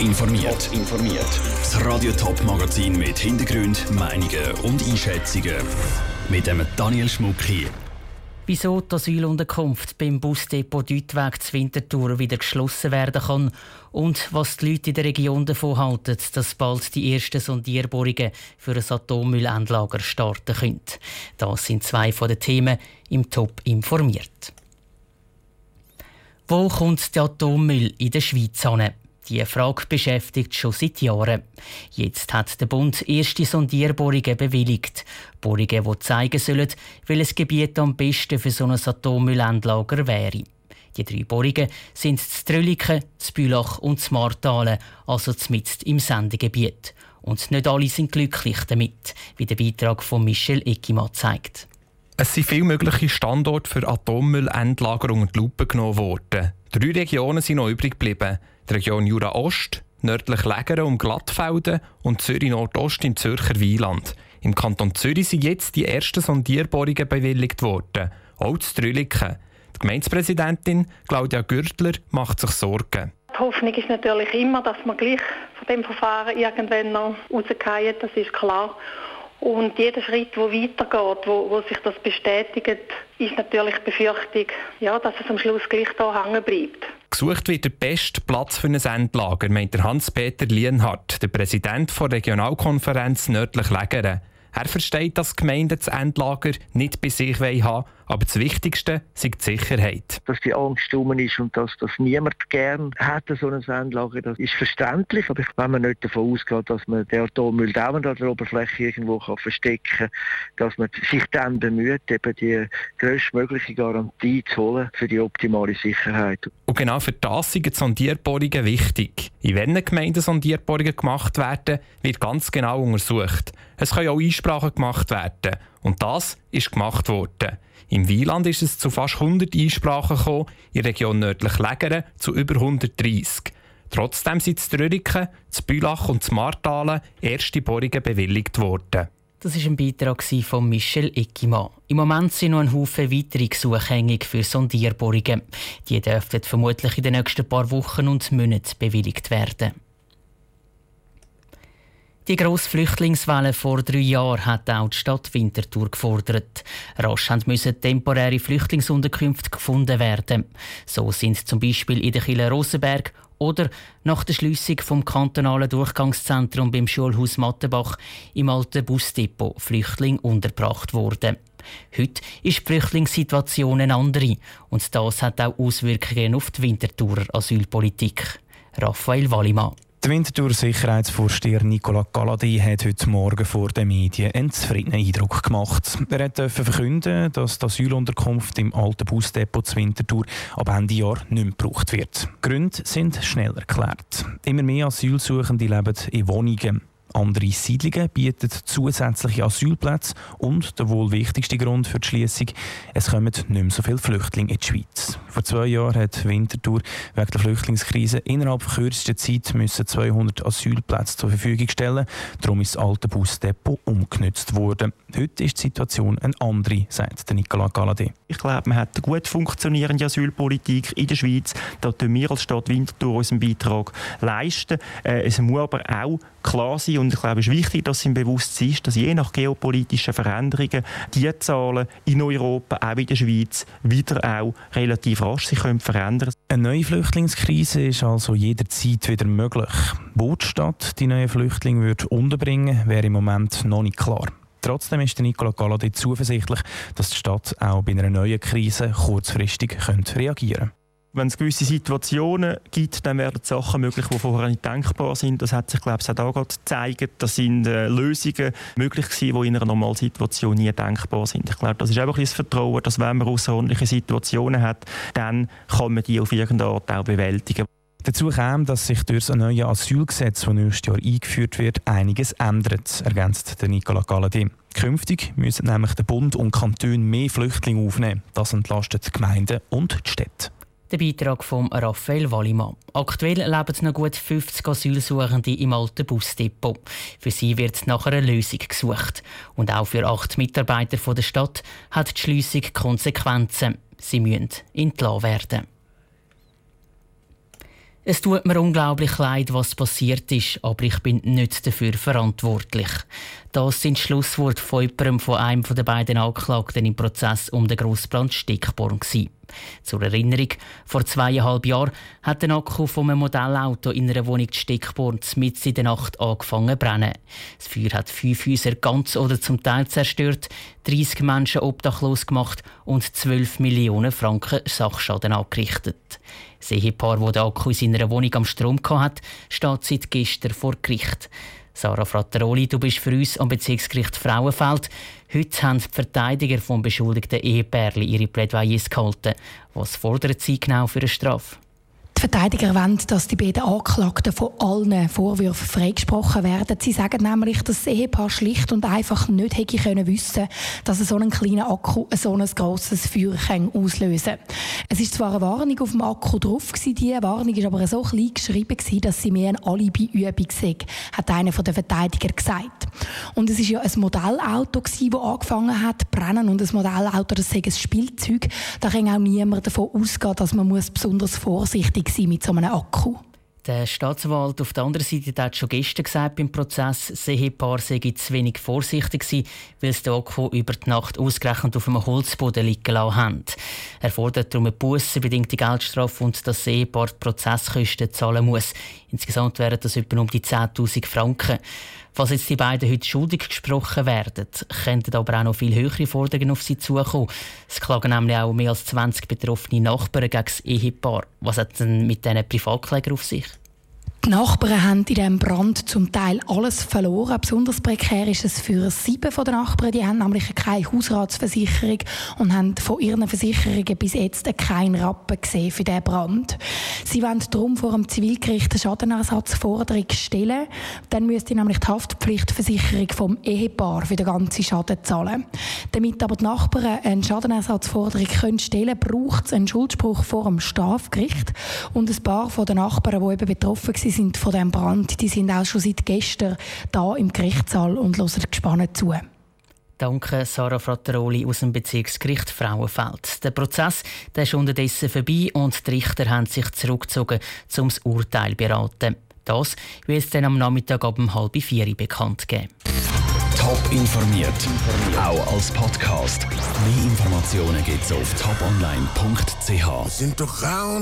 informiert. informiert. Das Radio Top Magazin mit Hintergrund, Meinungen und Einschätzungen mit dem Daniel Schmuck hier. Wieso die Asylunterkunft beim Busdepot Deutweg zu Winterthur wieder geschlossen werden kann und was die Leute in der Region davon halten, dass bald die ersten Sondierbohrungen für ein Atommüllendlager starten können. Das sind zwei von den Themen im Top informiert. Wo kommt der Atommüll in der Schweiz hin? Die Frage beschäftigt schon seit Jahren. Jetzt hat der Bund erste Sondierbohrungen bewilligt. Bohrungen, die zeigen sollen, welches Gebiet am besten für so ein Atommüllendlager wäre. Die drei Bohrungen sind das Trölliken, das Bülach und das Martalen, also mitten im Sendegebiet. Und nicht alle sind glücklich damit, wie der Beitrag von Michel Eckima zeigt. Es sind viele mögliche Standorte für Atommüllendlagerung die Lupe genommen worden. Drei Regionen sind noch übrig geblieben. Die Region Jura Ost, nördlich Lägere um Glattfelden und Zürich Nordost im Zürcher Wieland. Im Kanton Zürich sind jetzt die ersten Sondierbohrungen bewilligt worden, auch zu Trüliken. Die Gemeindepräsidentin Claudia Gürtler macht sich Sorgen. Die Hoffnung ist natürlich immer, dass man gleich von dem Verfahren irgendwann noch rausgehen, das ist klar. Und jeder Schritt, der weitergeht, wo, wo sich das bestätigt, ist natürlich die Befürchtung, ja, dass es am Schluss gleich da hängen bleibt. Gesucht wird der beste Platz für ein Endlager, meint Hans-Peter Lienhardt, der Präsident der Regionalkonferenz Nördlich Lägere. Er versteht, dass Gemeinden das Endlager nicht bei sich haben wollen, aber das Wichtigste ist die Sicherheit. Dass die Angst um ist und dass das niemand gern hat, so ein Endlager, das ist verständlich. Aber wenn man nicht davon ausgeht, dass man den Atommüll dauernd an der Oberfläche irgendwo kann verstecken kann, dass man sich dann bemüht, eben die größtmögliche Garantie zu holen für die optimale Sicherheit. Und genau für das sind Sondierbohrungen wichtig. In welchen Gemeinden Sondierbohrungen gemacht werden, wird ganz genau untersucht. Es können auch Einsprachen gemacht werden. Und das ist gemacht worden. Im Wieland ist es zu fast 100 Einsprachen gekommen, in der Region nördlich Lägere zu über 130. Trotzdem sind zu Rüriken, zu Bülach und zu Martalen erste Bohrungen bewilligt worden. Das war ein Beitrag von Michel Eckimann. Im Moment sind noch ein Haufen weitere Gesuche hängig für Sondierbohrungen. Die dürften vermutlich in den nächsten paar Wochen und Monaten bewilligt werden. Die grosse Flüchtlingswelle vor drei Jahren hat auch die Stadt Winterthur gefordert. Rasch müssen temporäre Flüchtlingsunterkünfte gefunden werden. So sind zum Beispiel in der Kille Rosenberg oder nach der Schliessung vom kantonalen Durchgangszentrum beim Schulhaus Mattenbach im alten Busdepot Flüchtlinge untergebracht worden. Heute ist die Flüchtlingssituation eine andere und das hat auch Auswirkungen auf die Winterthurer Asylpolitik. Raphael Wallimann. Der Winterthur Sicherheitsvorsteher Nicola Galladay hat heute Morgen vor den Medien einen zufriedenen Eindruck gemacht. Er hat verkünden, dass die Asylunterkunft im alten Busdepot zu Winterthur ab Ende Jahr nicht mehr gebraucht wird. Die Gründe sind schnell erklärt. Immer mehr Asylsuchende leben in Wohnungen. Andere Siedlungen bieten zusätzliche Asylplätze und der wohl wichtigste Grund für die Schließung, es kommen nicht mehr so viele Flüchtlinge in die Schweiz. Vor zwei Jahren hat Winterthur wegen der Flüchtlingskrise innerhalb kürzester Zeit müssen 200 Asylplätze zur Verfügung stellen. Darum ist das alte Busdepot umgenutzt worden. Heute ist die Situation eine andere, sagt Nicolas Galladay. Ich glaube, man hat eine gut funktionierende Asylpolitik in der Schweiz. Da tun wir als Stadt Winterthur unseren Beitrag leisten. Äh, es muss aber auch klar sein, und ich glaube, es ist wichtig, dass im Bewusstsein ist, dass je nach geopolitischen Veränderungen die Zahlen in Europa, auch in der Schweiz, wieder auch relativ rasch sich können verändern Eine neue Flüchtlingskrise ist also jederzeit wieder möglich. Wo die Stadt die neuen Flüchtlinge wird unterbringen wäre im Moment noch nicht klar. Trotzdem ist Nicola Galladay zuversichtlich, dass die Stadt auch bei einer neuen Krise kurzfristig reagieren könnte. Wenn es gewisse Situationen gibt, dann werden Sachen möglich, die vorher nicht denkbar sind. Das hat sich, glaube ich, auch da gerade gezeigt. Das sind äh, Lösungen möglich gewesen, die in einer normalen Situation nie denkbar sind. Ich glaube, das ist einfach ein Vertrauen, dass wenn man außerordentliche Situationen hat, dann kann man die auf irgendeine Art auch bewältigen. Dazu kam, dass sich durch das neue Asylgesetz, das nächstes Jahr eingeführt wird, einiges ändert, ergänzt Nicola Galladay. Künftig müssen nämlich der Bund und Kanton mehr Flüchtlinge aufnehmen. Das entlastet die Gemeinden und die Städte. Der Beitrag von Raphael Wallimann. Aktuell leben noch gut 50 Asylsuchende im alten Busdepot. Für sie wird nach einer Lösung gesucht. Und auch für acht Mitarbeiter der Stadt hat die Schliessung Konsequenzen. Sie müssen entlassen werden. Es tut mir unglaublich leid, was passiert ist, aber ich bin nicht dafür verantwortlich. Das sind Schlussworte von jemandem von einem der beiden Anklagten im Prozess um den Grossbrand Stickborn. Zur Erinnerung, vor zweieinhalb Jahren hat der Akku von einem Modellauto in einer Wohnung Stickborn mitten in der Nacht angefangen zu brennen. Das Feuer hat fünf Häuser ganz oder zum Teil zerstört, 30 Menschen obdachlos gemacht und 12 Millionen Franken Sachschaden angerichtet. Das Ehepaar, das den Akku in seiner Wohnung am Strom hatte, steht seit gestern vor Gericht. Sarah Frattaroli, du bist für uns am Bezirksgericht Frauenfeld. Heute haben die Verteidiger vom beschuldigten Ehepärli ihre Plädoyers gehalten. Was fordert sie genau für eine Strafe? Die Verteidiger wollen, dass die beiden Anklagten von allen Vorwürfen freigesprochen werden. Sie sagen nämlich, dass das Ehepaar schlicht und einfach nicht hätte können wissen, dass so ein kleiner Akku so ein grosses Feuer auslösen kann. Es ist zwar eine Warnung auf dem Akku drauf, die Warnung ist aber so klein geschrieben, dass sie mehr eine Alibi-Übung sei, hat einer der Verteidiger gesagt. Und es ist ja ein Modellauto, das angefangen hat zu brennen. Und ein Modellauto, das sei ein Spielzeug. Da kann auch niemand davon ausgehen, dass man besonders vorsichtig sein mit so einem Akku. Der Staatsanwalt auf der anderen Seite hat schon gestern gesagt beim Prozess, das Ehepaar sei zu wenig vorsichtig gewesen, weil sie den Akku über die Nacht ausgerechnet auf einem Holzboden liegen lassen haben. Er fordert darum eine bussenbedingte Geldstrafe und dass das Ehepaar die Prozesskosten zahlen muss. Insgesamt wären das etwa um die 10'000 Franken. Falls jetzt die beiden heute schuldig gesprochen werden, könnten aber auch noch viel höhere Forderungen auf sie zukommen. Es klagen nämlich auch mehr als 20 betroffene Nachbarn gegen das Ehepaar. Was hat denn mit diesen Privatklägern auf sich? Die Nachbarn haben in diesem Brand zum Teil alles verloren. Besonders prekär ist es für sieben von den Nachbarn. Die haben nämlich keine Hausratsversicherung und haben von ihren Versicherungen bis jetzt keinen Rappen gesehen für diesen Brand. Sie wollen darum vor dem Zivilgericht eine Schadenersatzforderung stellen. Dann müsste nämlich die Haftpflichtversicherung vom Ehepaar für den ganzen Schaden zahlen. Damit aber die Nachbarn eine Schadenersatzforderung können stellen braucht es einen Schuldspruch vor dem Strafgericht. Und ein paar von den Nachbarn, die eben betroffen waren, sind von diesem Brand, die sind auch schon seit gestern da im Gerichtssaal und hören gespannt zu. Danke, Sarah Frattaroli aus dem Bezirksgericht Frauenfeld. Der Prozess der ist unterdessen vorbei und die Richter haben sich zurückgezogen, um das Urteil zu beraten. Das wird es dann am Nachmittag ab um halb vier bekannt geben. Top informiert, auch als Podcast. Mehr Informationen gibt es auf toponline.ch.